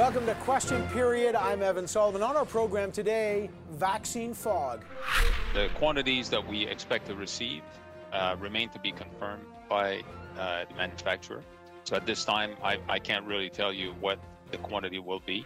Welcome to Question Period. I'm Evan Solomon. On our program today, vaccine fog. The quantities that we expect to receive uh, remain to be confirmed by uh, the manufacturer. So at this time, I, I can't really tell you what the quantity will be.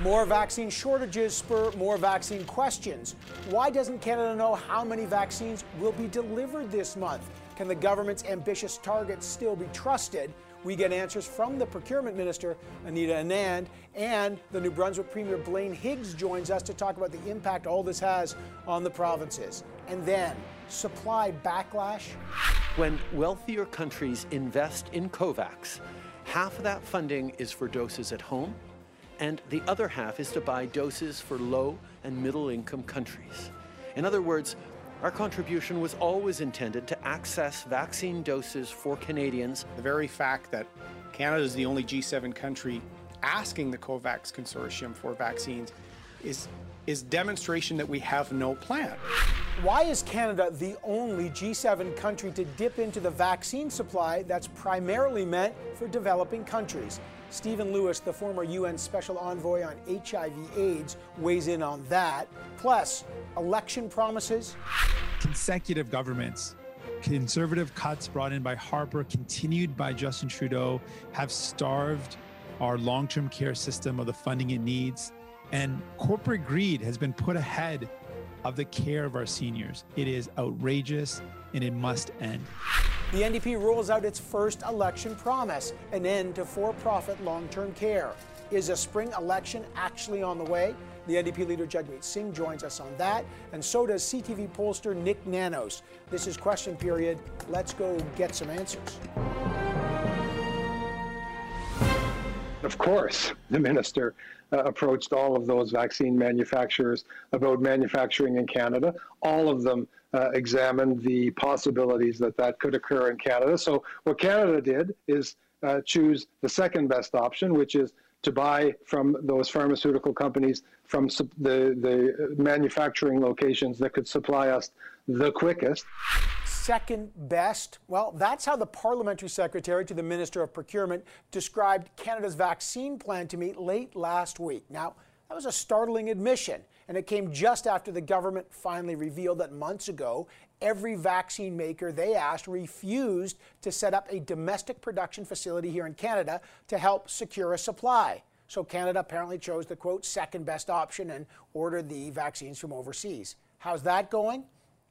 More vaccine shortages spur more vaccine questions. Why doesn't Canada know how many vaccines will be delivered this month? Can the government's ambitious targets still be trusted? We get answers from the procurement minister, Anita Anand, and the New Brunswick Premier Blaine Higgs joins us to talk about the impact all this has on the provinces. And then, supply backlash. When wealthier countries invest in COVAX, half of that funding is for doses at home, and the other half is to buy doses for low and middle income countries. In other words, our contribution was always intended to access vaccine doses for Canadians. The very fact that Canada is the only G7 country asking the COVAX consortium for vaccines is, is demonstration that we have no plan. Why is Canada the only G7 country to dip into the vaccine supply that's primarily meant for developing countries? Stephen Lewis, the former UN Special Envoy on HIV/AIDS, weighs in on that. Plus, election promises. Consecutive governments, conservative cuts brought in by Harper, continued by Justin Trudeau, have starved our long term care system of the funding it needs. And corporate greed has been put ahead of the care of our seniors. It is outrageous and it must end. The NDP rolls out its first election promise an end to for profit long term care. Is a spring election actually on the way? The NDP leader Jagmeet Singh joins us on that, and so does CTV pollster Nick Nanos. This is Question Period. Let's go get some answers. Of course, the minister uh, approached all of those vaccine manufacturers about manufacturing in Canada. All of them uh, examined the possibilities that that could occur in Canada. So, what Canada did is uh, choose the second best option, which is to buy from those pharmaceutical companies from the, the manufacturing locations that could supply us the quickest. Second best? Well, that's how the parliamentary secretary to the Minister of Procurement described Canada's vaccine plan to me late last week. Now, that was a startling admission, and it came just after the government finally revealed that months ago, every vaccine maker they asked refused to set up a domestic production facility here in Canada to help secure a supply. So Canada apparently chose the quote second best option and ordered the vaccines from overseas. How's that going?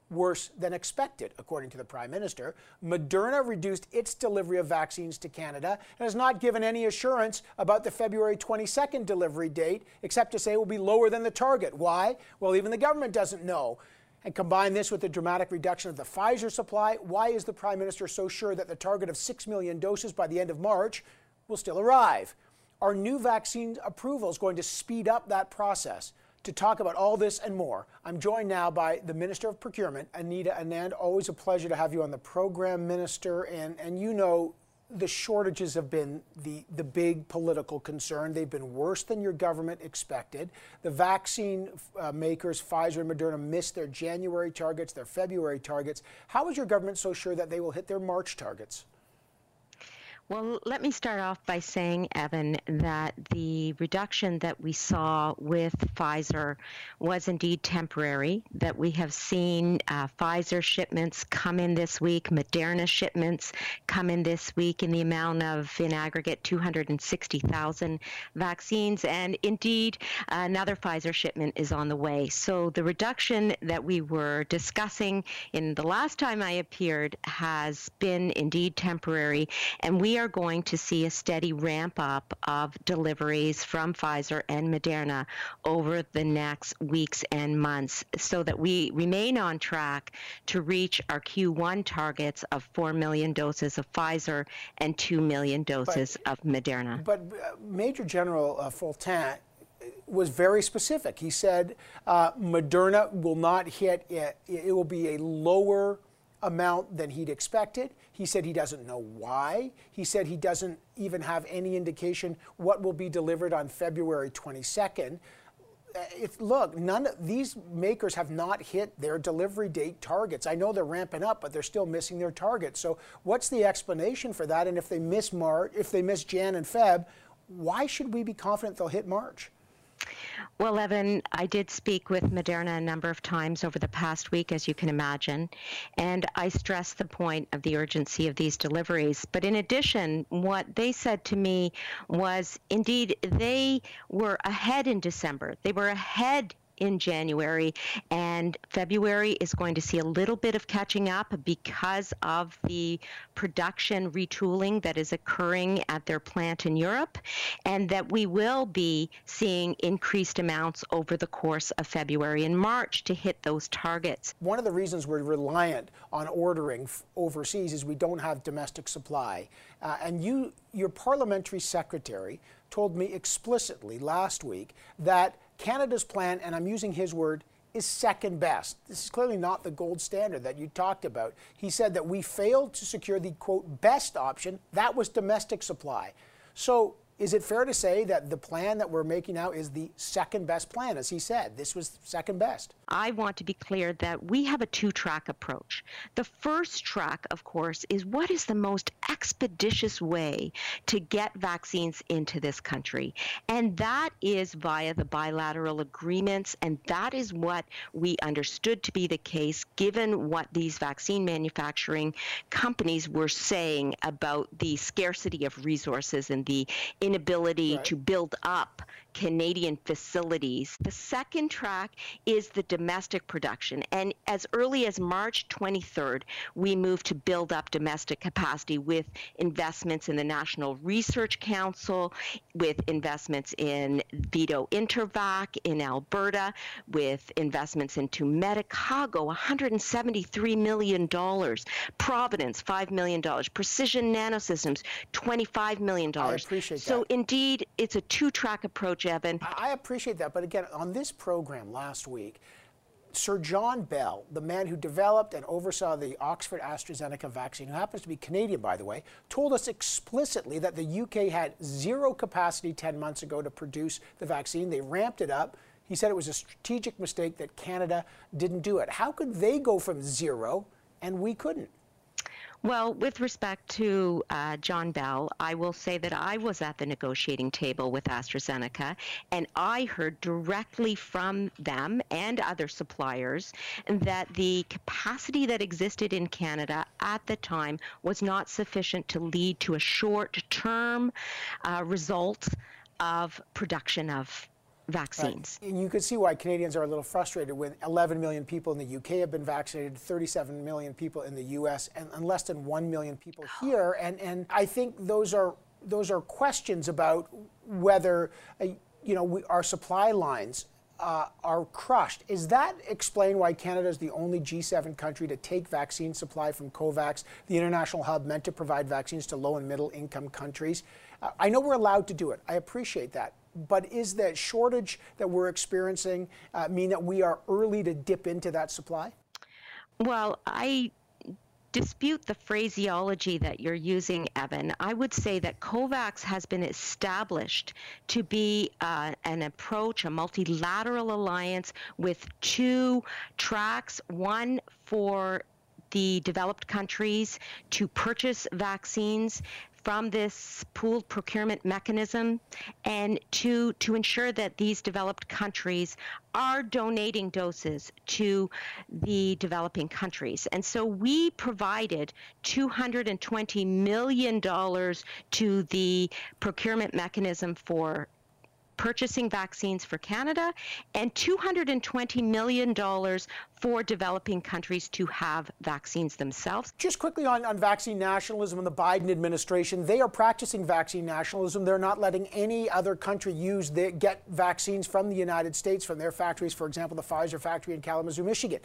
Worse than expected, according to the Prime Minister. Moderna reduced its delivery of vaccines to Canada and has not given any assurance about the February 22nd delivery date, except to say it will be lower than the target. Why? Well, even the government doesn't know. And combine this with the dramatic reduction of the Pfizer supply, why is the Prime Minister so sure that the target of 6 million doses by the end of March will still arrive? Are new vaccine approvals going to speed up that process? To talk about all this and more, I'm joined now by the Minister of Procurement, Anita Anand. Always a pleasure to have you on the program, Minister. And, and you know, the shortages have been the, the big political concern. They've been worse than your government expected. The vaccine uh, makers, Pfizer and Moderna, missed their January targets, their February targets. How is your government so sure that they will hit their March targets? Well, let me start off by saying, Evan, that the reduction that we saw with Pfizer was indeed temporary, that we have seen uh, Pfizer shipments come in this week, Moderna shipments come in this week in the amount of, in aggregate, 260,000 vaccines, and indeed, another Pfizer shipment is on the way. So the reduction that we were discussing in the last time I appeared has been indeed temporary, and we are going to see a steady ramp up of deliveries from Pfizer and Moderna over the next weeks and months so that we remain on track to reach our Q1 targets of 4 million doses of Pfizer and 2 million doses but, of Moderna. But uh, Major General uh, Fortin was very specific. He said uh, Moderna will not hit, it, it will be a lower amount than he'd expected. He said he doesn't know why. He said he doesn't even have any indication what will be delivered on February 22nd. Uh, look, none of these makers have not hit their delivery date targets. I know they're ramping up, but they're still missing their targets. So, what's the explanation for that? And if they miss March, if they miss Jan and Feb, why should we be confident they'll hit March? Well, Evan, I did speak with Moderna a number of times over the past week, as you can imagine, and I stressed the point of the urgency of these deliveries. But in addition, what they said to me was indeed they were ahead in December. They were ahead in January, and February is going to see a little bit of catching up because of the production retooling that is occurring at their plant in Europe, and that we will be seeing increased amounts over the course of February and March to hit those targets. One of the reasons we're reliant on ordering overseas is we don't have domestic supply. Uh, and you, your parliamentary secretary, told me explicitly last week that Canada's plan, and I'm using his word, is second best. This is clearly not the gold standard that you talked about. He said that we failed to secure the quote best option, that was domestic supply. So is it fair to say that the plan that we're making now is the second best plan? As he said, this was second best. I want to be clear that we have a two track approach. The first track, of course, is what is the most expeditious way to get vaccines into this country? And that is via the bilateral agreements. And that is what we understood to be the case given what these vaccine manufacturing companies were saying about the scarcity of resources and the inability right. to build up Canadian facilities. The second track is the domestic production. And as early as March 23rd, we moved to build up domestic capacity with investments in the National Research Council, with investments in VIDO-InterVac in Alberta, with investments into Medicago, $173 million, Providence, $5 million, Precision Nanosystems, $25 million. I appreciate so that. So indeed, it's a two-track approach Evan. I appreciate that. But again, on this program last week, Sir John Bell, the man who developed and oversaw the Oxford AstraZeneca vaccine, who happens to be Canadian, by the way, told us explicitly that the UK had zero capacity 10 months ago to produce the vaccine. They ramped it up. He said it was a strategic mistake that Canada didn't do it. How could they go from zero and we couldn't? Well, with respect to uh, John Bell, I will say that I was at the negotiating table with AstraZeneca, and I heard directly from them and other suppliers that the capacity that existed in Canada at the time was not sufficient to lead to a short term uh, result of production of vaccines. Right. And you can see why Canadians are a little frustrated when 11 million people in the UK have been vaccinated, 37 million people in the US, and, and less than 1 million people here. And, and I think those are, those are questions about whether uh, you know, we, our supply lines uh, are crushed. Is that explain why Canada is the only G7 country to take vaccine supply from COVAX, the international hub meant to provide vaccines to low and middle income countries? Uh, I know we're allowed to do it. I appreciate that but is that shortage that we're experiencing uh, mean that we are early to dip into that supply? Well, I dispute the phraseology that you're using, Evan. I would say that COVAX has been established to be uh, an approach, a multilateral alliance with two tracks one for the developed countries to purchase vaccines from this pooled procurement mechanism and to, to ensure that these developed countries are donating doses to the developing countries. And so we provided $220 million to the procurement mechanism for purchasing vaccines for Canada and $220 million for developing countries to have vaccines themselves. Just quickly on, on vaccine nationalism and the Biden administration, they are practicing vaccine nationalism. They're not letting any other country use the, get vaccines from the United States from their factories, for example, the Pfizer factory in Kalamazoo, Michigan.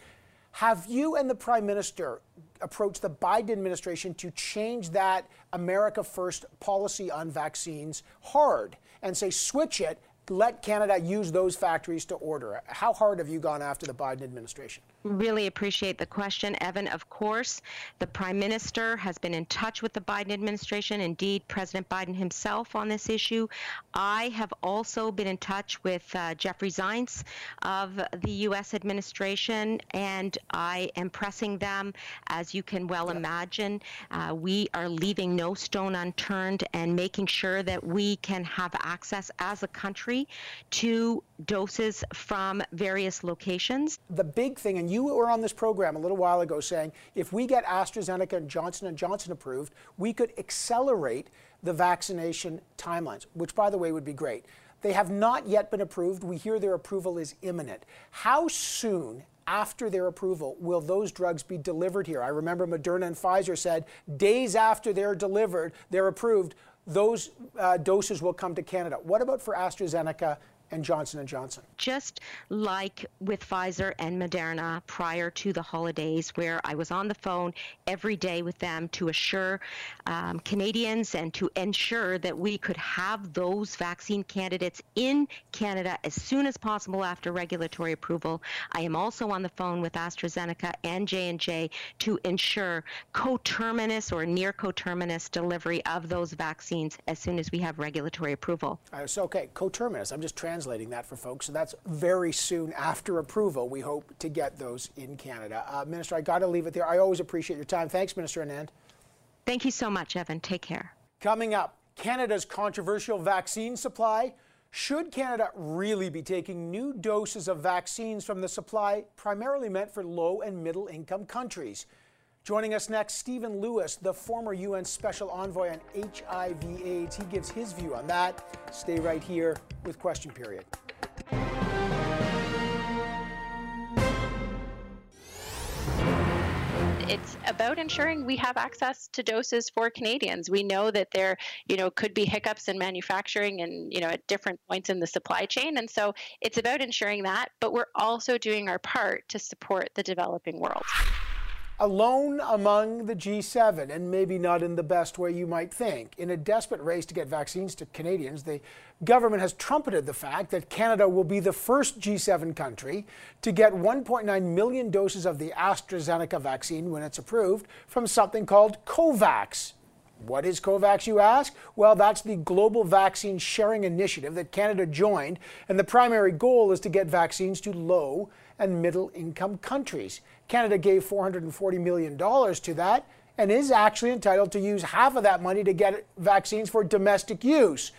Have you and the Prime Minister approached the Biden administration to change that America First policy on vaccines hard and say, switch it, let Canada use those factories to order? How hard have you gone after the Biden administration? Really appreciate the question, Evan. Of course, the Prime Minister has been in touch with the Biden administration, indeed, President Biden himself on this issue. I have also been in touch with uh, Jeffrey Zients of the U.S. administration, and I am pressing them, as you can well imagine. Uh, we are leaving no stone unturned and making sure that we can have access as a country to doses from various locations. The big thing, and you were on this program a little while ago saying if we get AstraZeneca and Johnson & Johnson approved, we could accelerate the vaccination timelines, which by the way would be great. They have not yet been approved. We hear their approval is imminent. How soon after their approval will those drugs be delivered here? I remember Moderna and Pfizer said days after they're delivered, they're approved, those uh, doses will come to Canada. What about for AstraZeneca and Johnson & Johnson. Just like with Pfizer and Moderna prior to the holidays, where I was on the phone every day with them to assure um, Canadians and to ensure that we could have those vaccine candidates in Canada as soon as possible after regulatory approval. I am also on the phone with AstraZeneca and J&J to ensure coterminous or near coterminous delivery of those vaccines as soon as we have regulatory approval. Uh, so, okay, coterminous. I'm just trans translating that for folks. So that's very soon after approval. We hope to get those in Canada. Uh, Minister, I got to leave it there. I always appreciate your time. Thanks, Minister Anand. Thank you so much, Evan. Take care. Coming up, Canada's controversial vaccine supply. Should Canada really be taking new doses of vaccines from the supply primarily meant for low and middle income countries? Joining us next, Stephen Lewis, the former UN Special Envoy on HIV/AIDS. He gives his view on that. Stay right here with Question Period. it's about ensuring we have access to doses for Canadians. We know that there, you know, could be hiccups in manufacturing and, you know, at different points in the supply chain. And so it's about ensuring that, but we're also doing our part to support the developing world alone among the G7, and maybe not in the best way you might think. In a desperate race to get vaccines to Canadians, the government has trumpeted the fact that Canada will be the first G7 country to get 1.9 million doses of the AstraZeneca vaccine when it's approved from something called COVAX. What is COVAX, you ask? Well, that's the global vaccine sharing initiative that Canada joined, and the primary goal is to get vaccines to low and middle income countries. Canada gave $440 million to that and is actually entitled to use half of that money to get vaccines for domestic use.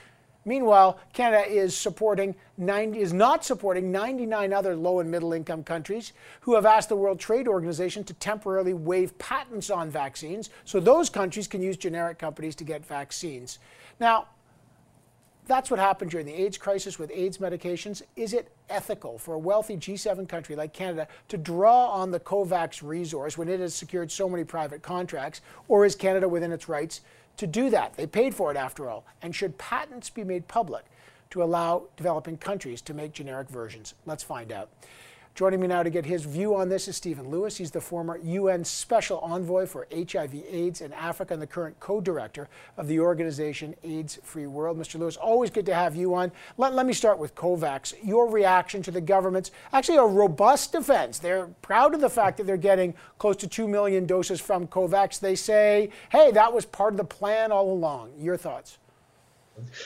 Meanwhile, Canada is supporting 90, is not supporting 99 other low and middle income countries who have asked the World Trade Organization to temporarily waive patents on vaccines so those countries can use generic companies to get vaccines. Now, that's what happened during the AIDS crisis with AIDS medications. Is it ethical for a wealthy G7 country like Canada to draw on the COVAX resource when it has secured so many private contracts? Or is Canada within its rights to do that? They paid for it after all. And should patents be made public to allow developing countries to make generic versions? Let's find out. Joining me now to get his view on this is Stephen Lewis. He's the former UN Special Envoy for HIV AIDS in Africa and the current co-director of the organization AIDS Free World. Mr. Lewis, always good to have you on. Let, let me start with COVAX. Your reaction to the government's actually a robust defense. They're proud of the fact that they're getting close to 2 million doses from COVAX. They say, hey, that was part of the plan all along. Your thoughts?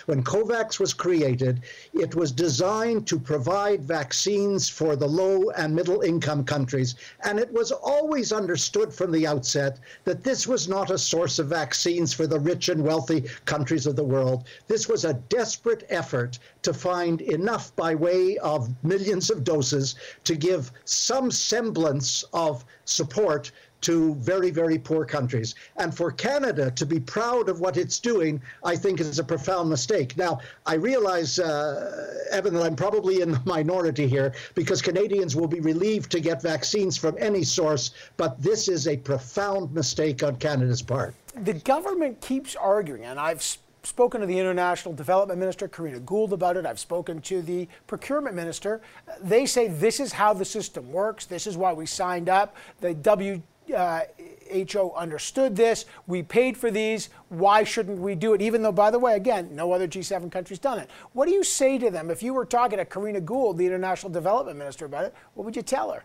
When COVAX was created, it was designed to provide vaccines for the low and middle income countries. And it was always understood from the outset that this was not a source of vaccines for the rich and wealthy countries of the world. This was a desperate effort to find enough by way of millions of doses to give some semblance of support to very, very poor countries. And for Canada to be proud of what it's doing, I think is a profound mistake. Now, I realize, uh, Evan, that I'm probably in the minority here because Canadians will be relieved to get vaccines from any source, but this is a profound mistake on Canada's part. The government keeps arguing, and I've spoken to the International Development Minister, Karina Gould, about it. I've spoken to the Procurement Minister. They say this is how the system works. This is why we signed up. The uh, HO understood this. We paid for these. Why shouldn't we do it? Even though, by the way, again, no other G7 country's done it. What do you say to them if you were talking to Karina Gould, the International Development Minister, about it? What would you tell her?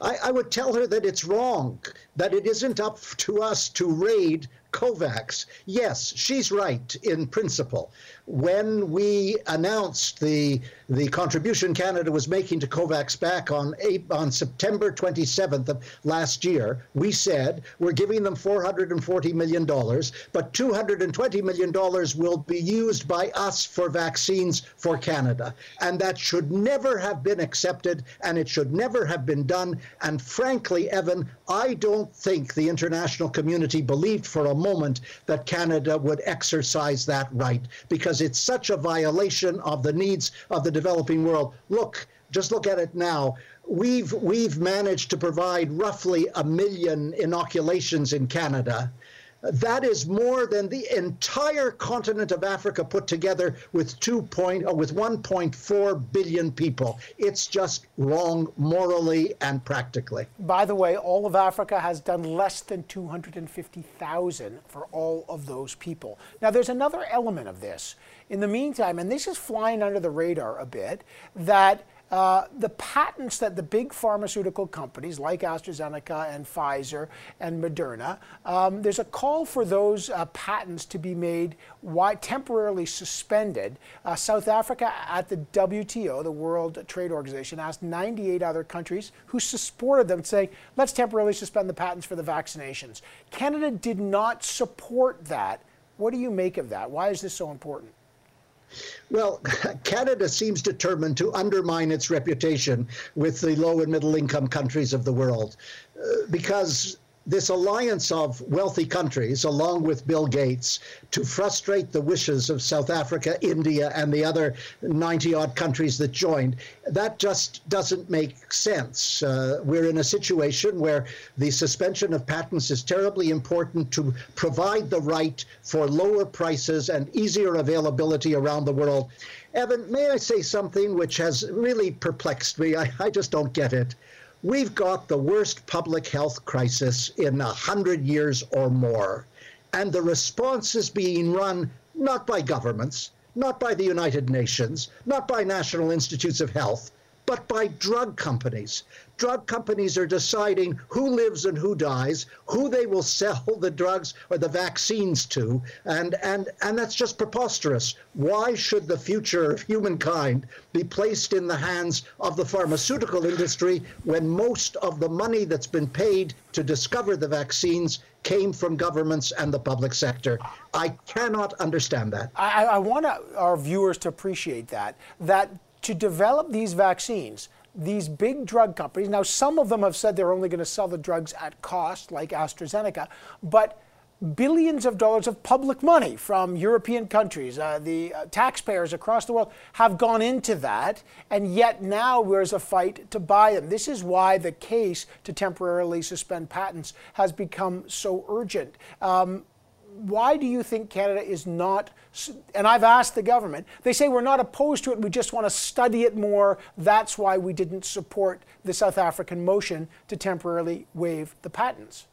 I, I, would tell her that it's wrong, that it isn't up to us to raid COVAX. Yes, she's right in principle. When we announced the the contribution Canada was making to COVAX back on on September 27th of last year, we said we're giving them 440 million dollars, but 220 million dollars will be used by us for vaccines for Canada, and that should never have been accepted, and it should never have been done. And frankly, Evan, I don't think the international community believed for a moment that Canada would exercise that right because it's such a violation of the needs of the developing world. Look, just look at it now. We've we've managed to provide roughly a million inoculations in Canada. That is more than the entire continent of Africa put together with 2 point, uh, with 1.4 billion people. It's just wrong morally and practically. By the way, all of Africa has done less than 250,000 for all of those people. Now, there's another element of this. In the meantime, and this is flying under the radar a bit, that uh, the patents that the big pharmaceutical companies like AstraZeneca and Pfizer and Moderna, um, there's a call for those uh, patents to be made temporarily suspended. Uh, South Africa at the WTO, the World Trade Organization, asked 98 other countries who supported them, saying, let's temporarily suspend the patents for the vaccinations. Canada did not support that. What do you make of that? Why is this so important? Well, Canada seems determined to undermine its reputation with the low and middle income countries of the world uh, because this alliance of wealthy countries, along with Bill Gates, to frustrate the wishes of South Africa, India, and the other 90 odd countries that joined, that just doesn't make sense. Uh, we're in a situation where the suspension of patents is terribly important to provide the right for lower prices and easier availability around the world. Evan, may I say something which has really perplexed me? I, I just don't get it. We've got the worst public health crisis in a hundred years or more. And the response is being run not by governments, not by the United Nations, not by national institutes of health, but by drug companies. Drug companies are deciding who lives and who dies, who they will sell the drugs or the vaccines to, and, and, and that's just preposterous. Why should the future of humankind be placed in the hands of the pharmaceutical industry when most of the money that's been paid to discover the vaccines came from governments and the public sector. I cannot understand that. I, I want our viewers to appreciate that. That to develop these vaccines, these big drug companies, now some of them have said they're only going to sell the drugs at cost, like AstraZeneca, but billions of dollars of public money from European countries, uh, the uh, taxpayers across the world have gone into that, and yet now there's a fight to buy them. This is why the case to temporarily suspend patents has become so urgent. Um, why do you think Canada is not, and I've asked the government, they say we're not opposed to it, we just want to study it more. That's why we didn't support the South African motion to temporarily waive the patents.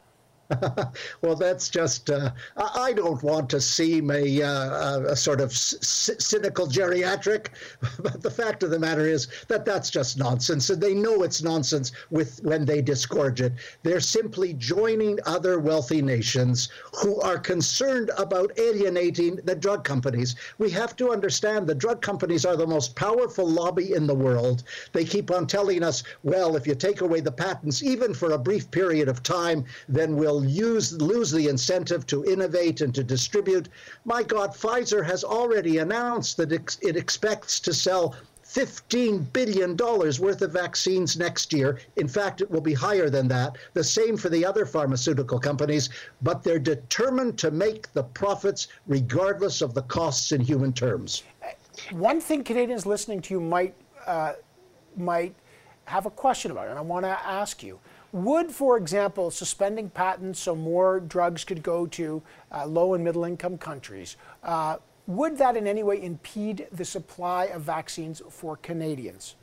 well, that's just, uh, I don't want to seem a, uh, a sort of c- cynical geriatric, but the fact of the matter is that that's just nonsense. And they know it's nonsense with when they disgorge it. They're simply joining other wealthy nations who are concerned about alienating the drug companies. We have to understand the drug companies are the most powerful lobby in the world. They keep on telling us, well, if you take away the patents, even for a brief period of time, then we'll will use lose the incentive to innovate and to distribute. My God, Pfizer has already announced that it expects to sell $15 billion worth of vaccines next year. In fact, it will be higher than that. The same for the other pharmaceutical companies, but they're determined to make the profits regardless of the costs in human terms. One thing Canadians listening to you might, uh, might have a question about, and I want to ask you. Would, for example, suspending patents so more drugs could go to uh, low and middle income countries, uh, would that in any way impede the supply of vaccines for Canadians?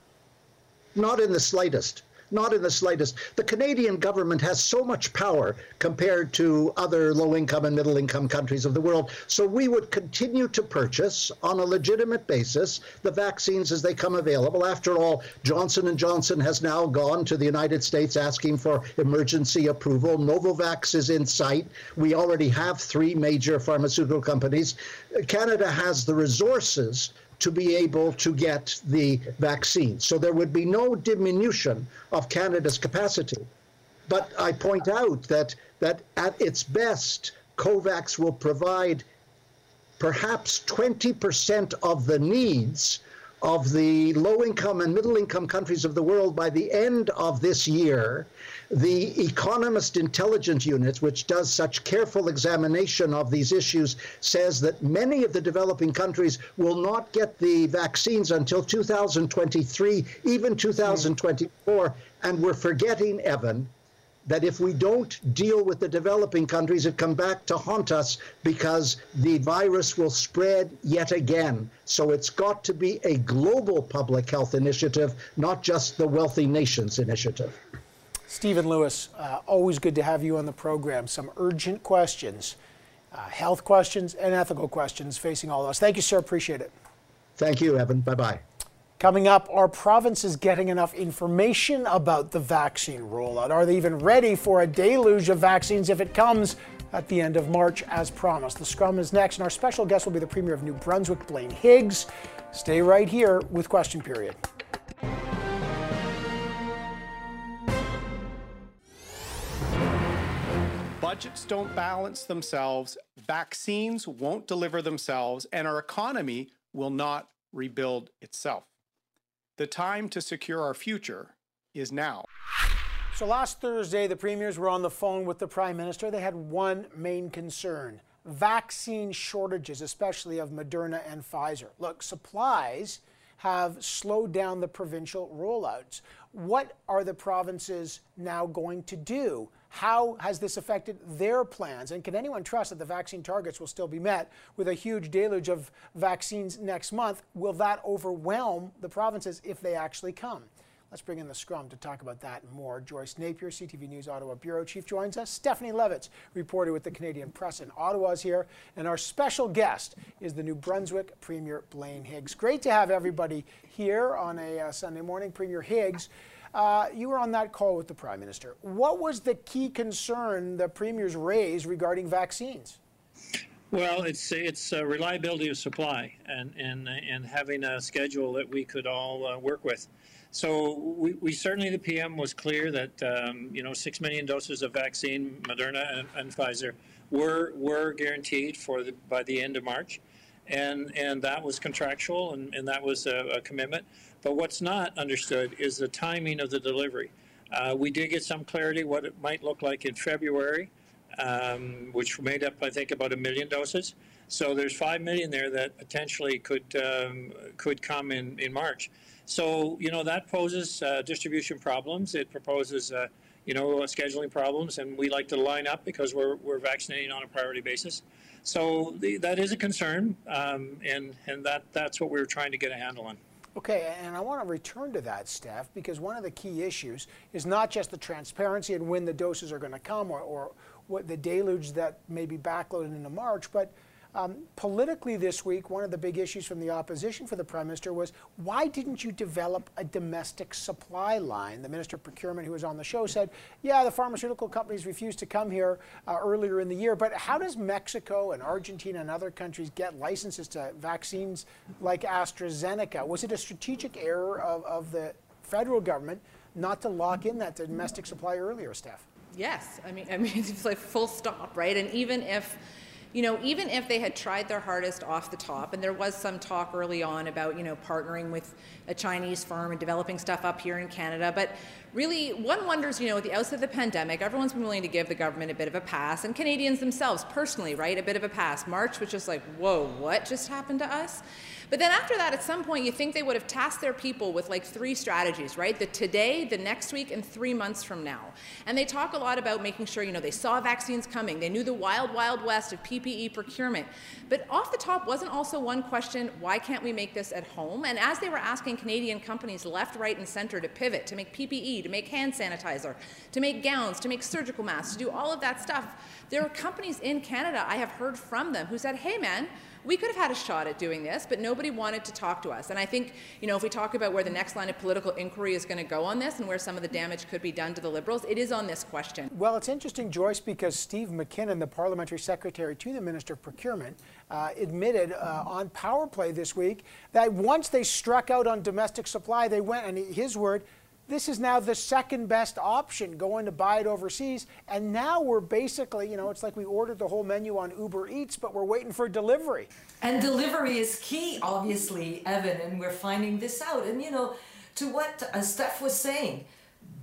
Not in the slightest. Not in the slightest. The Canadian government has so much power compared to other low income and middle income countries of the world. So we would continue to purchase on a legitimate basis the vaccines as they come available. After all, Johnson and Johnson has now gone to the United States asking for emergency approval. Novavax is in sight. We already have three major pharmaceutical companies. Canada has the resources to be able to get the vaccine. So there would be no diminution of Canada's capacity. But I point out that, that at its best, COVAX will provide perhaps 20% of the needs of the low income and middle income countries of the world by the end of this year. The Economist Intelligence Unit, which does such careful examination of these issues, says that many of the developing countries will not get the vaccines until 2023, even 2024. And we're forgetting, Evan, that if we don't deal with the developing countries, it come back to haunt us because the virus will spread yet again. So it's got to be a global public health initiative, not just the wealthy nations initiative. Stephen Lewis, uh, always good to have you on the program. Some urgent questions, uh, health questions and ethical questions facing all of us. Thank you, sir. Appreciate it. Thank you, Evan. Bye bye. Coming up, are provinces getting enough information about the vaccine rollout? Are they even ready for a deluge of vaccines if it comes at the end of March as promised? The scrum is next, and our special guest will be the Premier of New Brunswick, Blaine Higgs. Stay right here with Question Period. Budgets don't balance themselves, vaccines won't deliver themselves, and our economy will not rebuild itself. The time to secure our future is now. So last Thursday, the premiers were on the phone with the prime minister. They had one main concern vaccine shortages, especially of Moderna and Pfizer. Look, supplies have slowed down the provincial rollouts. What are the provinces now going to do? How has this affected their plans? And can anyone trust that the vaccine targets will still be met with a huge deluge of vaccines next month? Will that overwhelm the provinces if they actually come? Let's bring in the scrum to talk about that and more. Joyce Napier, CTV News Ottawa Bureau Chief, joins us. Stephanie Levitz, reporter with the Canadian Press in Ottawa, is here. And our special guest is the New Brunswick Premier Blaine Higgs. Great to have everybody here on a uh, Sunday morning. Premier Higgs, uh, you were on that call with the Prime Minister. What was the key concern the premiers raised regarding vaccines? Well, it's it's uh, reliability of supply and, and and having a schedule that we could all uh, work with. So we, we, certainly the PM was clear that um, you know six million doses of vaccine, Moderna and, and Pfizer, were were guaranteed for the, by the end of March, and and that was contractual and, and that was a, a commitment. But what's not understood is the timing of the delivery. Uh, we did get some clarity what it might look like in February, um, which made up, I think, about a million doses. So there's five million there that potentially could um, could come in in March. So you know that poses uh, distribution problems. It proposes uh, you know scheduling problems, and we like to line up because we're we're vaccinating on a priority basis. So the, that is a concern, um, and and that that's what we we're trying to get a handle on. Okay, and I want to return to that, Steph, because one of the key issues is not just the transparency and when the doses are going to come or, or what the deluge that may be backloaded into March, but um, politically this week, one of the big issues from the opposition for the Prime Minister was why didn't you develop a domestic supply line? The Minister of Procurement, who was on the show, said, yeah, the pharmaceutical companies refused to come here uh, earlier in the year, but how does Mexico and Argentina and other countries get licenses to vaccines like AstraZeneca? Was it a strategic error of, of the federal government not to lock in that domestic supply earlier, Steph? Yes, I mean, I mean, it's like full stop, right? And even if you know, even if they had tried their hardest off the top, and there was some talk early on about, you know, partnering with a Chinese firm and developing stuff up here in Canada, but really, one wonders, you know, at the outset of the pandemic, everyone's been willing to give the government a bit of a pass, and Canadians themselves, personally, right, a bit of a pass. March was just like, whoa, what just happened to us? But then after that, at some point, you think they would have tasked their people with like three strategies, right? The today, the next week, and three months from now. And they talk a lot about making sure, you know, they saw vaccines coming, they knew the wild, wild west of PPE procurement. But off the top wasn't also one question why can't we make this at home? And as they were asking Canadian companies left, right, and center to pivot, to make To make hand sanitizer, to make gowns, to make surgical masks, to do all of that stuff, there are companies in Canada, I have heard from them, who said, hey man, we could have had a shot at doing this, but nobody wanted to talk to us. And I think, you know, if we talk about where the next line of political inquiry is going to go on this and where some of the damage could be done to the Liberals, it is on this question. Well, it's interesting, Joyce, because Steve MacKinnon, the parliamentary secretary to the Minister of Procurement, uh, admitted uh, on Power Play this week that once they struck out on domestic supply, they went, and his word, this is now the second best option going to buy it overseas. And now we're basically, you know, it's like we ordered the whole menu on Uber Eats, but we're waiting for delivery. And delivery is key, obviously, Evan, and we're finding this out. And, you know, to what Steph was saying,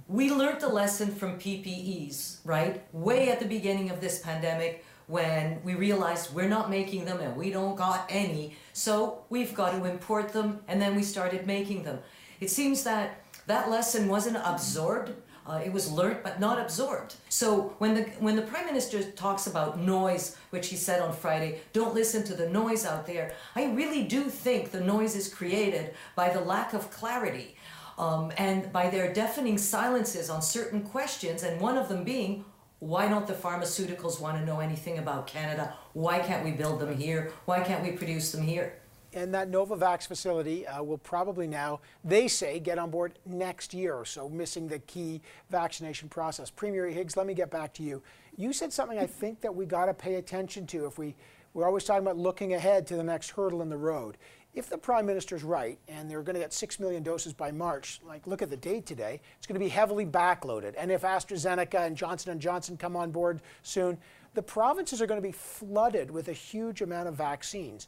we learned a lesson from PPEs, right? Way at the beginning of this pandemic when we realized we're not making them and we don't got any. So we've got to import them, and then we started making them. It seems that that lesson wasn't absorbed. Uh, it was learnt but not absorbed. So when the when the prime minister talks about noise, which he said on Friday, don't listen to the noise out there. I really do think the noise is created by the lack of clarity, um, and by their deafening silences on certain questions, and one of them being. Why don't the pharmaceuticals want to know anything about Canada? Why can't we build them here? Why can't we produce them here? And that Novavax facility uh, will probably now, they say, get on board next year. or So missing the key vaccination process. Premier Higgs, let me get back to you. You said something I think that we got to pay attention to if we we're always talking about looking ahead to the next hurdle in the road. If the prime minister's right and they're going to get 6 million doses by March, like look at the date today, it's going to be heavily backloaded. And if AstraZeneca and Johnson & Johnson come on board soon, the provinces are going to be flooded with a huge amount of vaccines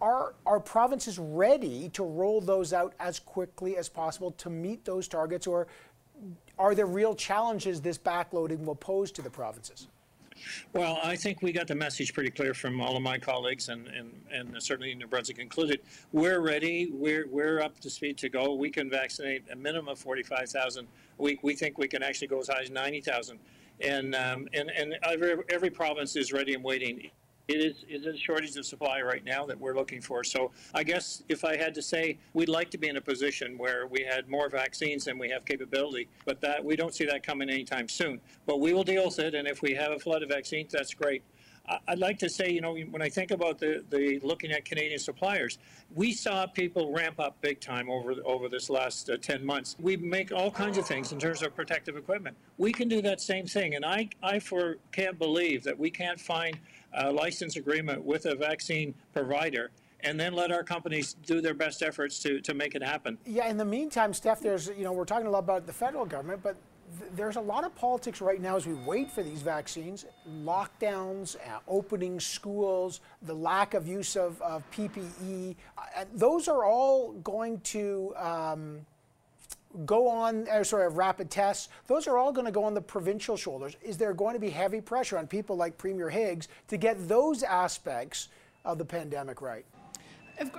are our provinces ready to roll those out as quickly as possible to meet those targets, or are there real challenges this backloading will pose to the provinces? Well, I think we got the message pretty clear from all of my colleagues, and, and, and certainly New Brunswick included. We're ready. We're, we're up to speed to go. We can vaccinate a minimum of 45,000 a week. We think we can actually go as high as 90,000. And, um, and, and every, every province is ready and waiting it is, it is a shortage of supply right now that we're looking for. So I guess if I had to say, we'd like to be in a position where we had more vaccines than we have capability, but that we don't see that coming anytime soon. But we will deal with it, and if we have a flood of vaccines, that's great. I'd like to say, you know, when I think about the, the looking at Canadian suppliers, we saw people ramp up big time over over this last uh, 10 months. We make all kinds of things in terms of protective equipment. We can do that same thing, and I, I for can't believe that we can't find a license agreement with a vaccine provider and then let our companies do their best efforts to, to make it happen. Yeah, in the meantime, Steph, there's, you know, we're talking a lot about the federal government, but th- there's a lot of politics right now as we wait for these vaccines, lockdowns, uh, opening schools, the lack of use of, of PPE. Uh, those are all going to. Um, go on, or sorry, rapid tests, those are all going to go on the provincial shoulders. Is there going to be heavy pressure on people like Premier Higgs to get those aspects of the pandemic right?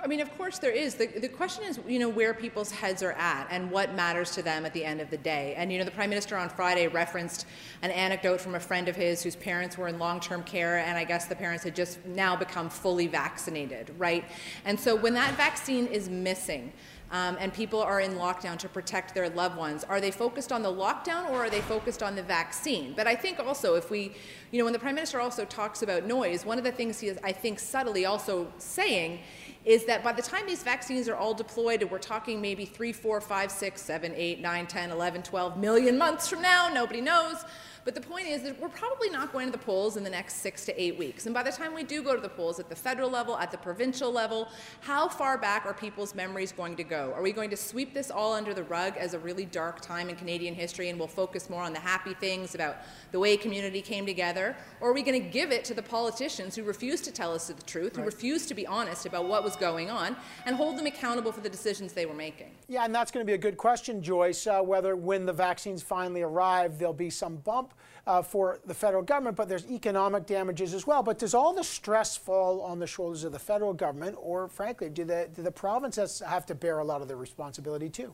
I mean, of course there is. The, the question is, you know, where people's heads are at and what matters to them at the end of the day. And, you know, the Prime Minister on Friday referenced an anecdote from a friend of his whose parents were in long term care, and I guess the parents had just now become fully vaccinated, right? And so when that vaccine is missing, um, and people are in lockdown to protect their loved ones. Are they focused on the lockdown or are they focused on the vaccine? But I think also if we, you know, when the Prime Minister also talks about noise, one of the things he is, I think, subtly also saying is that by the time these vaccines are all deployed, and we're talking maybe 3, 4, 5, 6, 7, 8, 9, 10, 11, 12 million months from now, nobody knows. But the point is that we're probably not going to the polls in the next six to eight weeks. And by the time we do go to the polls at the federal level, at the provincial level, how far back are people's memories going to go? Are we going to sweep this all under the rug as a really dark time in Canadian history and we'll focus more on the happy things about the way community came together? Or are we going to give it to the politicians who refuse to tell us the truth, who refuse to be honest about what was going on, and hold them accountable for the decisions they were making? Yeah, and that's going to be a good question, Joyce, uh, whether when the vaccines finally arrive, there'll be some bump uh, for the federal government, but there's economic damages as well. But does all the stress fall on the shoulders of the federal government, or frankly, do the, do the provinces have to bear a lot of the responsibility too?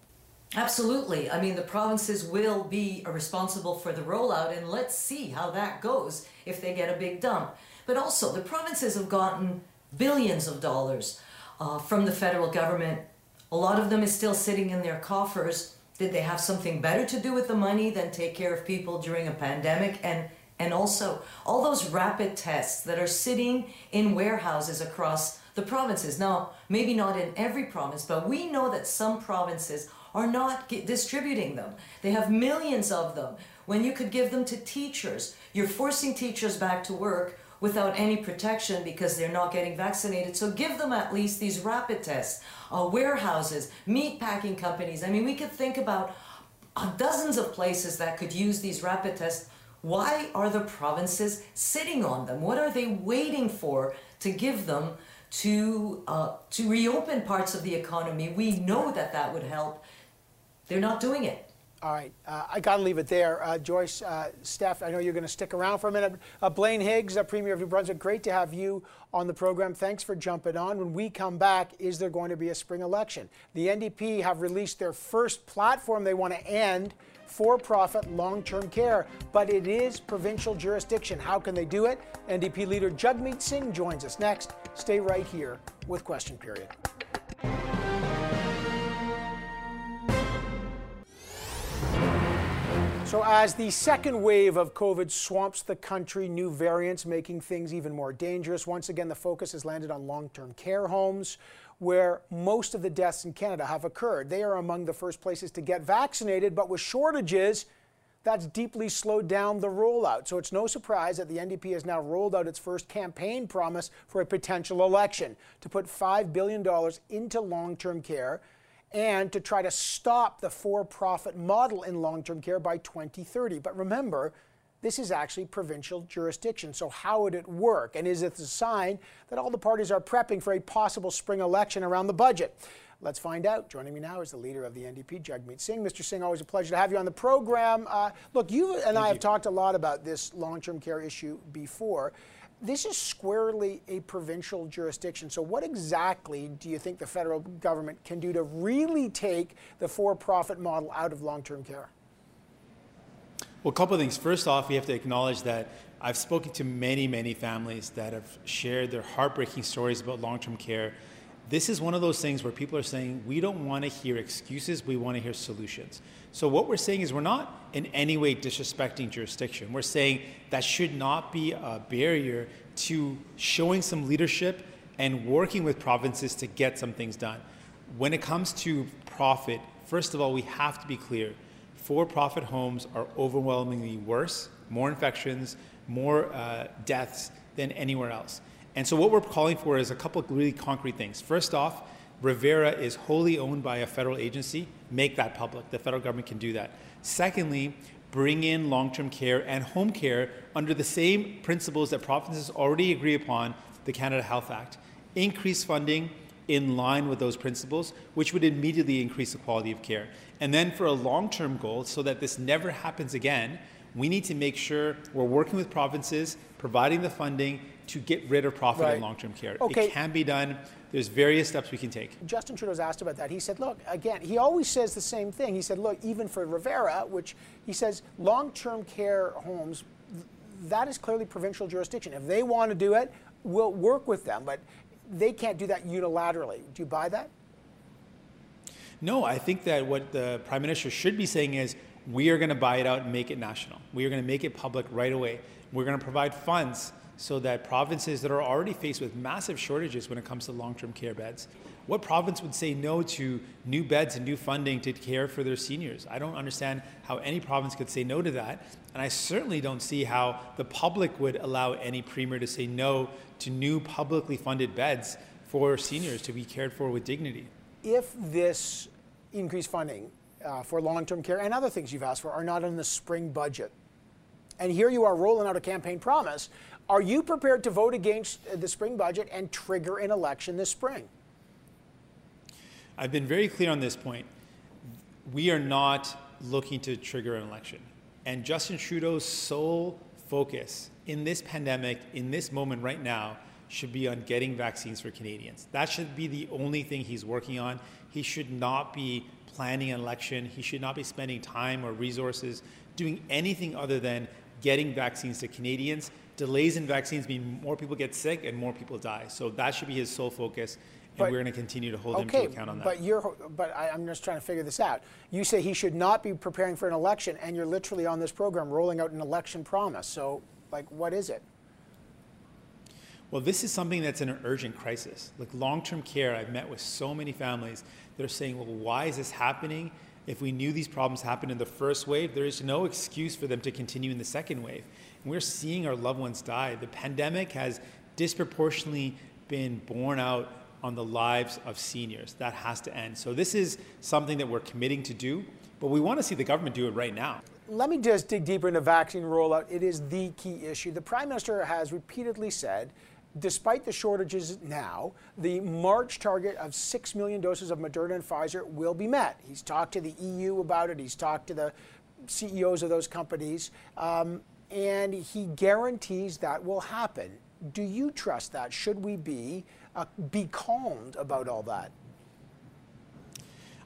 Absolutely. I mean, the provinces will be responsible for the rollout, and let's see how that goes if they get a big dump. But also, the provinces have gotten billions of dollars uh, from the federal government. A lot of them is still sitting in their coffers. Did they have something better to do with the money than take care of people during a pandemic? And and also all those rapid tests that are sitting in warehouses across the provinces. Now, maybe not in every province, but we know that some provinces are not distributing them. They have millions of them. When you could give them to teachers, you're forcing teachers back to work without any protection because they're not getting vaccinated. So give them at least these rapid tests. Uh, warehouses, meat packing companies. I mean, we could think about uh, dozens of places that could use these rapid tests. Why are the provinces sitting on them? What are they waiting for to give them to uh, to reopen parts of the economy? We know that that would help. They're not doing it. All right, uh, I got to leave it there. Uh, Joyce, uh, Steph, I know you're going to stick around for a minute. Uh, Blaine Higgs, uh, Premier of New Brunswick, great to have you on the program. Thanks for jumping on. When we come back, is there going to be a spring election? The NDP have released their first platform they want to end for profit long term care, but it is provincial jurisdiction. How can they do it? NDP leader Jagmeet Singh joins us next. Stay right here with Question Period. So, as the second wave of COVID swamps the country, new variants making things even more dangerous. Once again, the focus has landed on long term care homes, where most of the deaths in Canada have occurred. They are among the first places to get vaccinated, but with shortages, that's deeply slowed down the rollout. So it's no surprise that the NDP has now rolled out its first campaign promise for a potential election to put $5 billion into long term care and to try to stop the for profit model in long term care by 2030. But remember, this is actually provincial jurisdiction. So, how would it work? And is it a sign that all the parties are prepping for a possible spring election around the budget? Let's find out. Joining me now is the leader of the NDP, Jagmeet Singh. Mr. Singh, always a pleasure to have you on the program. Uh, look, you and Thank I you. have talked a lot about this long term care issue before. This is squarely a provincial jurisdiction. So, what exactly do you think the federal government can do to really take the for profit model out of long term care? Well, a couple of things. First off, we have to acknowledge that I've spoken to many, many families that have shared their heartbreaking stories about long term care. This is one of those things where people are saying, we don't want to hear excuses, we want to hear solutions. So, what we're saying is, we're not in any way disrespecting jurisdiction. We're saying that should not be a barrier to showing some leadership and working with provinces to get some things done. When it comes to profit, first of all, we have to be clear for profit homes are overwhelmingly worse, more infections, more uh, deaths than anywhere else. And so, what we're calling for is a couple of really concrete things. First off, Revera is wholly owned by a federal agency, make that public. The federal government can do that. Secondly, bring in long term care and home care under the same principles that provinces already agree upon, the Canada Health Act. Increase funding in line with those principles, which would immediately increase the quality of care. And then, for a long term goal, so that this never happens again, we need to make sure we're working with provinces, providing the funding to get rid of profit right. in long term care. Okay. It can be done there's various steps we can take. Justin Trudeau's asked about that. He said, look, again, he always says the same thing. He said, look, even for Revera, which he says long term care homes, that is clearly provincial jurisdiction. If they want to do it, we'll work with them, but they can't do that unilaterally. Do you buy that? No, I think that what the Prime Minister should be saying is we are going to buy it out and make it national. We are going to make it public right away. We're going to provide funds so that provinces that are already faced with massive shortages when it comes to long-term care beds, what province would say no to new beds and new funding to care for their seniors? I don't understand how any province could say no to that. And I certainly don't see how the public would allow any premier to say no to new publicly funded beds for seniors to be cared for with dignity. If this increased funding uh, for long term care and other things you've asked for are not in the spring budget, and here you are rolling out a campaign promise are you prepared to vote against uh, the spring budget and trigger an election this spring? I've been very clear on this point. We are not looking to trigger an election. And Justin Trudeau's sole focus in this pandemic, in this moment right now, should be on getting vaccines for Canadians. That should be the only thing he's working on. He should not be planning an election. He should not be spending time or resources doing anything other than getting vaccines to Canadians. Delays in vaccines mean more people get sick and more people die. So that should be his sole focus. And but, we're going to continue to hold okay, him to account on that. But you're, but I, I'm just trying to figure this out. You say he should not be preparing for an election, and you're literally on this program rolling out an election promise. So, like, what is it? Well, this is something that's in an urgent crisis. Like long term care, I've met with so many families that are saying, well, why is this happening? If we knew these problems happened in the first wave, there is no excuse for them to continue in the second wave. We're seeing our loved ones die. The pandemic has disproportionately been borne out on the lives of seniors. That has to end. So, this is something that we're committing to do, but we want to see the government do it right now. Let me just dig deeper into vaccine rollout. It is the key issue. The Prime Minister has repeatedly said despite the shortages now, the March target of 6 million doses of Moderna and Pfizer will be met. He's talked to the EU about it, he's talked to the CEOs of those companies, um, and he guarantees that will happen. Do you trust that? Should we be, uh, be calmed about all that?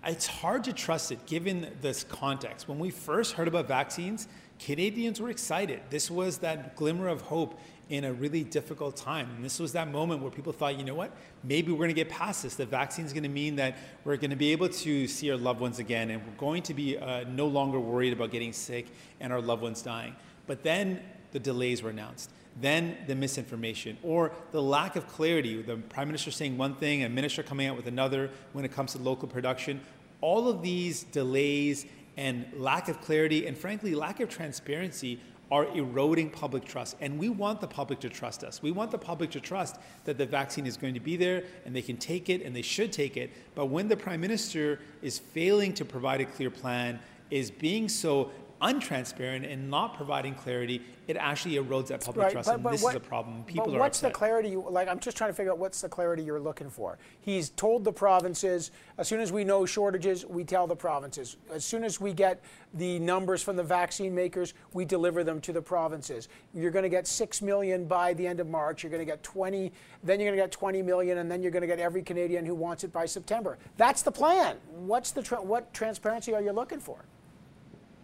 It's hard to trust it given this context. When we first heard about vaccines, Canadians were excited. This was that glimmer of hope in a really difficult time. And this was that moment where people thought, you know what, maybe we're going to get past this. The vaccine is going to mean that we're going to be able to see our loved ones again and we're going to be uh, no longer worried about getting sick and our loved ones dying. But then the delays were announced. Then the misinformation or the lack of clarity, the prime minister saying one thing, a minister coming out with another when it comes to local production. All of these delays and lack of clarity and frankly lack of transparency are eroding public trust. And we want the public to trust us. We want the public to trust that the vaccine is going to be there and they can take it and they should take it. But when the prime minister is failing to provide a clear plan, is being so untransparent and not providing clarity, it actually erodes that public right, trust, but, but and this what, is a problem. People but are what's the clarity? You, like, I'm just trying to figure out what's the clarity you're looking for. He's told the provinces as soon as we know shortages, we tell the provinces. As soon as we get the numbers from the vaccine makers, we deliver them to the provinces. You're going to get six million by the end of March. You're going to get 20. Then you're going to get 20 million, and then you're going to get every Canadian who wants it by September. That's the plan. What's the tra- what transparency are you looking for?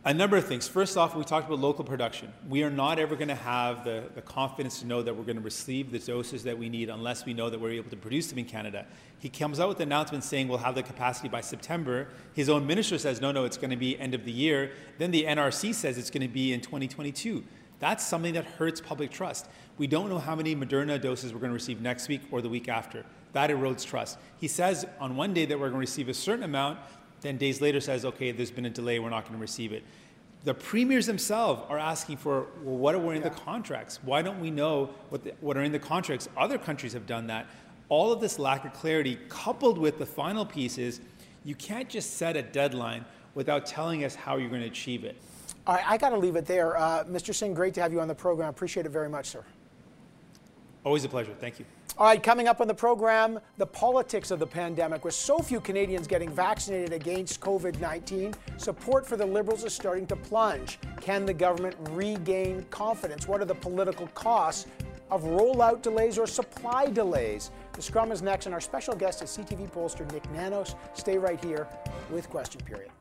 A number of things. First off, we talked about local production. We are not ever going to have the, the confidence to know that we're going to receive the doses that we need unless we know that we're able to produce them in Canada. He comes out with an announcement saying we'll have the capacity by September. His own minister says, no, no, it's going to be end of the year. Then the NRC says it's going to be in 2022. That's something that hurts public trust. We don't know how many Moderna doses we're going to receive next week or the week after. That erodes trust. He says on one day that we're going to receive a certain amount, then days later says, okay, there's been a delay, we're not going to receive it. The premiers themselves are asking for, well, what are in yeah. the contracts? Why don't we know what, the, what are in the contracts? Other countries have done that. All of this lack of clarity, coupled with the final pieces, you can't just set a deadline without telling us how you're going to achieve it. All right, I got to leave it there. Uh, Mr. Singh, great to have you on the program. Appreciate it very much, sir. Always a pleasure. Thank you. All right, coming up on the program, the politics of the pandemic. With so few Canadians getting vaccinated against COVID 19, support for the Liberals is starting to plunge. Can the government regain confidence? What are the political costs of rollout delays or supply delays? The scrum is next, and our special guest is CTV pollster Nick Nanos. Stay right here with Question Period.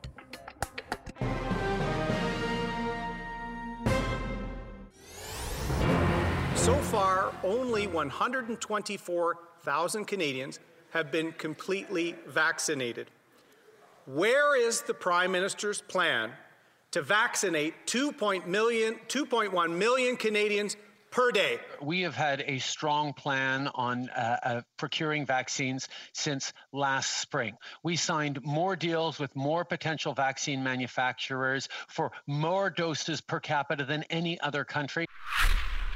So far, only 124,000 Canadians have been completely vaccinated. Where is the Prime Minister's plan to vaccinate 2.1 million, 2.1 million Canadians per day. We have had a strong plan on uh, uh, procuring vaccines since last spring. We signed more deals with more potential vaccine manufacturers for more doses per capita than any other country.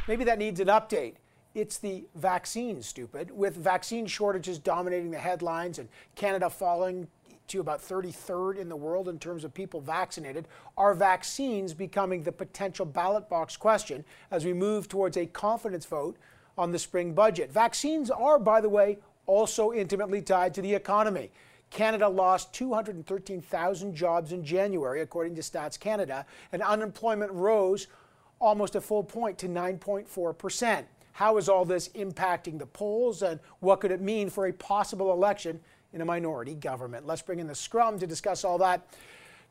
Maybe that needs an update. It's the vaccine, stupid. With vaccine shortages dominating the headlines and Canada falling to about 33rd in the world in terms of people vaccinated, are vaccines becoming the potential ballot box question as we move towards a confidence vote on the spring budget? Vaccines are, by the way, also intimately tied to the economy. Canada lost 213,000 jobs in January, according to Stats Canada, and unemployment rose almost a full point to 9.4%. How is all this impacting the polls, and what could it mean for a possible election in a minority government? Let's bring in the scrum to discuss all that.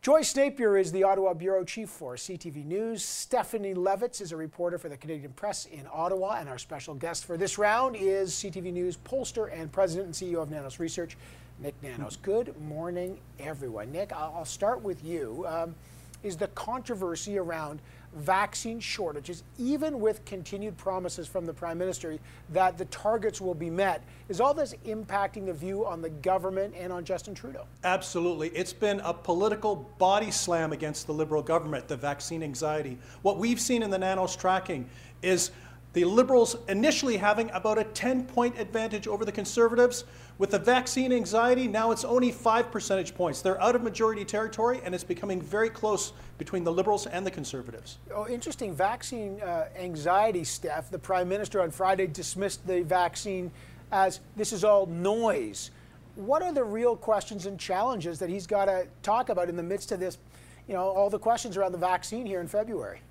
Joyce Napier is the Ottawa Bureau Chief for CTV News. Stephanie Levitz is a reporter for the Canadian Press in Ottawa. And our special guest for this round is CTV News pollster and president and CEO of Nanos Research, Nick Nanos. Good morning, everyone. Nick, I'll start with you. Um, is the controversy around vaccine shortages, even with continued promises from the Prime Minister that the targets will be met. Is all this impacting the view on the government and on Justin Trudeau? Absolutely. It's been a political body slam against the Liberal government, the vaccine anxiety. What we've seen in the nanos tracking is the Liberals initially having about a 10 point advantage over the Conservatives. With the vaccine anxiety, now it's only five percentage points. They're out of majority territory, and it's becoming very close between the Liberals and the Conservatives. Oh, interesting. Vaccine uh, anxiety, Steph. The Prime Minister on Friday dismissed the vaccine as this is all noise. What are the real questions and challenges that he's got to talk about in the midst of this, you know, all the questions around the vaccine here in February?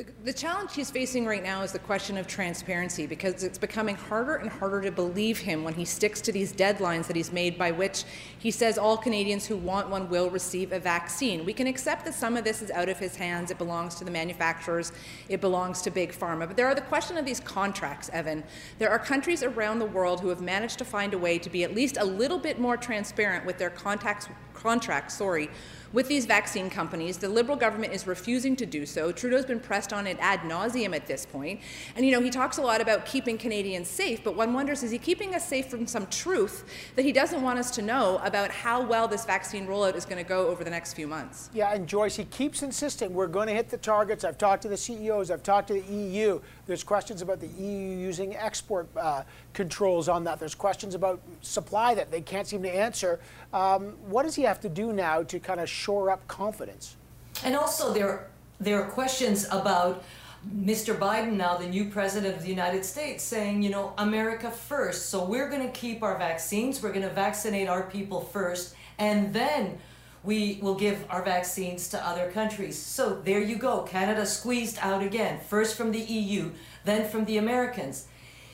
The, the, challenge he's facing right now is the question of transparency because it's becoming harder and harder to believe him when he sticks to these deadlines that he's made by which he says all Canadians who want one will receive a vaccine. We can accept that some of this is out of his hands, it belongs to the manufacturers, it belongs to Big Pharma. But there are the question of these contracts, Evan. There are countries around the world who have managed to find a way to be at least a little bit more transparent with their contacts, contracts, sorry, with these vaccine companies. The Liberal government is refusing to do so. Trudeau's been pressed on it ad nauseum at this point. And, you know, he talks a lot about keeping Canadians safe, but one wonders is he keeping us safe from some truth that he doesn't want us to know about how well this vaccine rollout is going to go over the next few months? Yeah, and Joyce, he keeps insisting we're going to hit the targets. I've talked to the CEOs, I've talked to the EU. There's questions about the EU using export uh, controls on that. There's questions about supply that they can't seem to answer. Um, what does he have to do now to kind of shore up confidence? And also, there, there are questions about Mr. Biden, now the new president of the United States, saying, you know, America first. So we're going to keep our vaccines, we're going to vaccinate our people first, and then we will give our vaccines to other countries. So there you go. Canada squeezed out again, first from the EU, then from the Americans.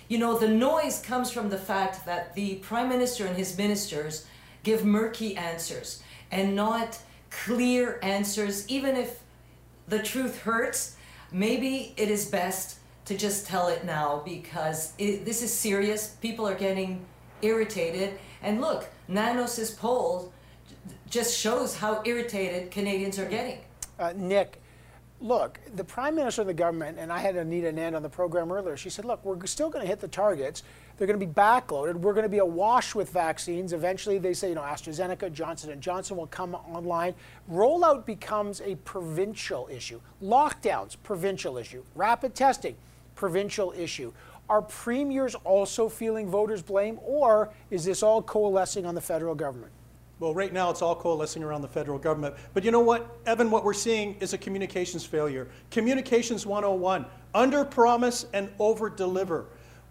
You know, the noise comes from the fact that the prime minister and his ministers give murky answers and not clear answers, even if the truth hurts. Maybe it is best to just tell it now because it, this is serious. People are getting irritated. And look, Nanos's poll just shows how irritated Canadians are getting. Uh, Nick, look, the Prime Minister of the government, and I had Anita Anand on the program earlier, she said, look, we're still going to hit the targets. They're going to be backloaded. We're going to be awash with vaccines. Eventually, they say, you know, AstraZeneca, Johnson & Johnson will come online. Rollout becomes a provincial issue. Lockdowns, provincial issue. Rapid testing, provincial issue. Are premiers also feeling voters' blame, or is this all coalescing on the federal government? Well, right now it's all coalescing around the federal government. But you know what, Evan, what we're seeing is a communications failure. Communications 101 under promise and over deliver.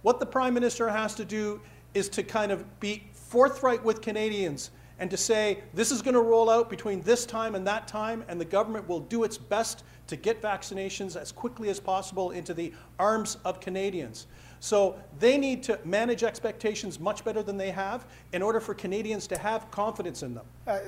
What the Prime Minister has to do is to kind of be forthright with Canadians and to say this is going to roll out between this time and that time, and the government will do its best to get vaccinations as quickly as possible into the arms of Canadians. So they need to manage expectations much better than they have in order for Canadians to have confidence in them. Uh,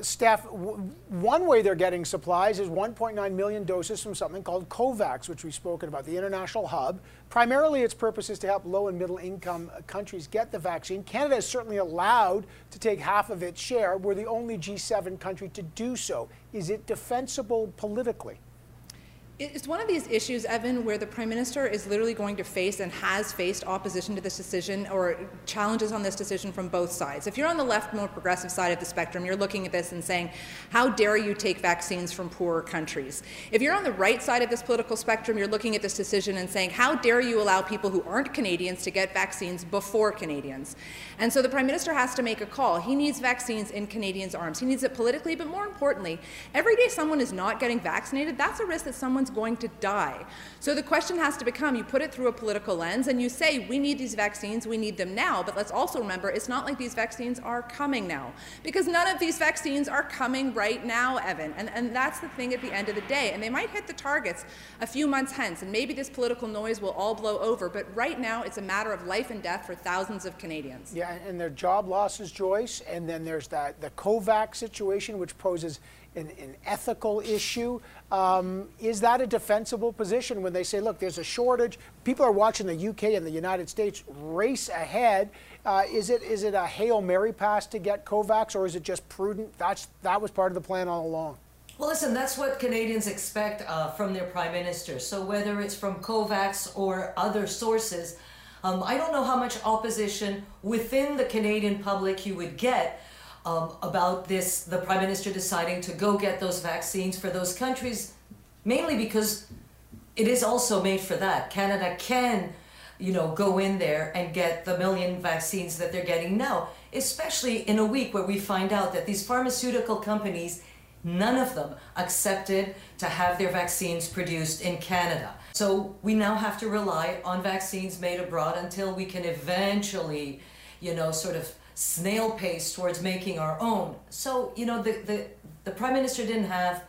one way they're getting supplies is 1.9 million doses from something called COVAX, which we've spoken about, the international hub. Primarily, its purpose is to help low and middle income countries get the vaccine. Canada is certainly allowed to take half of its share. We're the only G7 country to do so. Is it defensible politically? It's one of these issues, Evan, where the Prime Minister is literally going to face and has faced opposition to this decision or challenges on this decision from both sides. If you're on the left, more progressive side of the spectrum, you're looking at this and saying, how dare you take vaccines from poorer countries? If you're on the right side of this political spectrum, you're looking at this decision and saying, how dare you allow people who aren't Canadians to get vaccines before Canadians? And so the Prime Minister has to make a call. He needs vaccines in Canadians' arms. He needs it politically, but more importantly, every day someone is not getting vaccinated, that's a risk that someone's going to die. So the question has to become you put it through a political lens and you say, we need these vaccines, we need them now. But let's also remember it's not like these vaccines are coming now, because none of these vaccines are coming right now, Evan. And, and that's the thing at the end of the day. And they might hit the targets a few months hence, and maybe this political noise will all blow over. But right now, it's a matter of life and death for thousands of Canadians. Yeah, and their job losses, Joyce, and then there's that the COVAX situation, which poses an, an ethical issue. Um, is that a defensible position when they say, look, there's a shortage? People are watching the UK and the United States race ahead. Uh, is it is it a hail mary pass to get COVAX, or is it just prudent? That's that was part of the plan all along. Well, listen, that's what Canadians expect uh, from their prime minister. So whether it's from COVAX or other sources, um, I don't know how much opposition within the Canadian public you would get um, about this, the prime minister deciding to go get those vaccines for those countries, mainly because it is also made for that. Canada can, you know, go in there and get the million vaccines that they're getting now, especially in a week where we find out that these pharmaceutical companies, none of them accepted to have their vaccines produced in Canada. So we now have to rely on vaccines made abroad until we can eventually, you know, sort of snail pace towards making our own. So, you know, the, the, the prime minister didn't have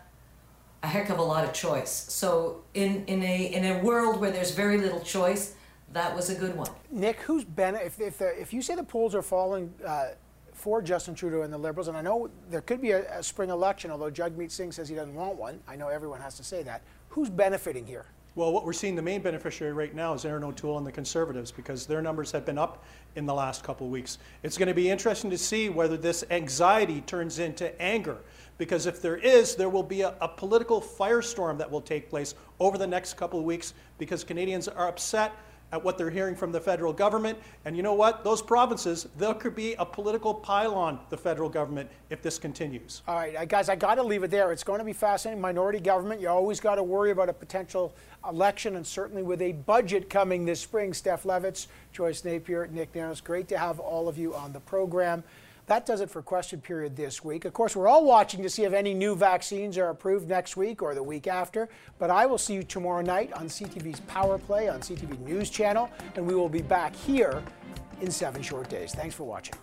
a heck of a lot of choice. So in, in, a, in a world where there's very little choice, that was a good one. Nick, who's been, if, if, the, if you say the polls are falling uh, for Justin Trudeau and the Liberals, and I know there could be a, a spring election, although Jagmeet Singh says he doesn't want one. I know everyone has to say that. Who's benefiting here? Well, what we're seeing the main beneficiary right now is Erin O'Toole and the Conservatives because their numbers have been up in the last couple of weeks. It's going to be interesting to see whether this anxiety turns into anger because if there is, there will be a, a political firestorm that will take place over the next couple of weeks because Canadians are upset at what they're hearing from the federal government. And you know what? Those provinces, there could be a political pylon, the federal government, if this continues. All right, guys, I got to leave it there. It's going to be fascinating. Minority government, you always got to worry about a potential election, and certainly with a budget coming this spring. Steph Levitz, Joyce Napier, Nick Nanos, great to have all of you on the program. That does it for question period this week. Of course, we're all watching to see if any new vaccines are approved next week or the week after. But I will see you tomorrow night on CTV's Power Play on CTV News Channel, and we will be back here in seven short days. Thanks for watching.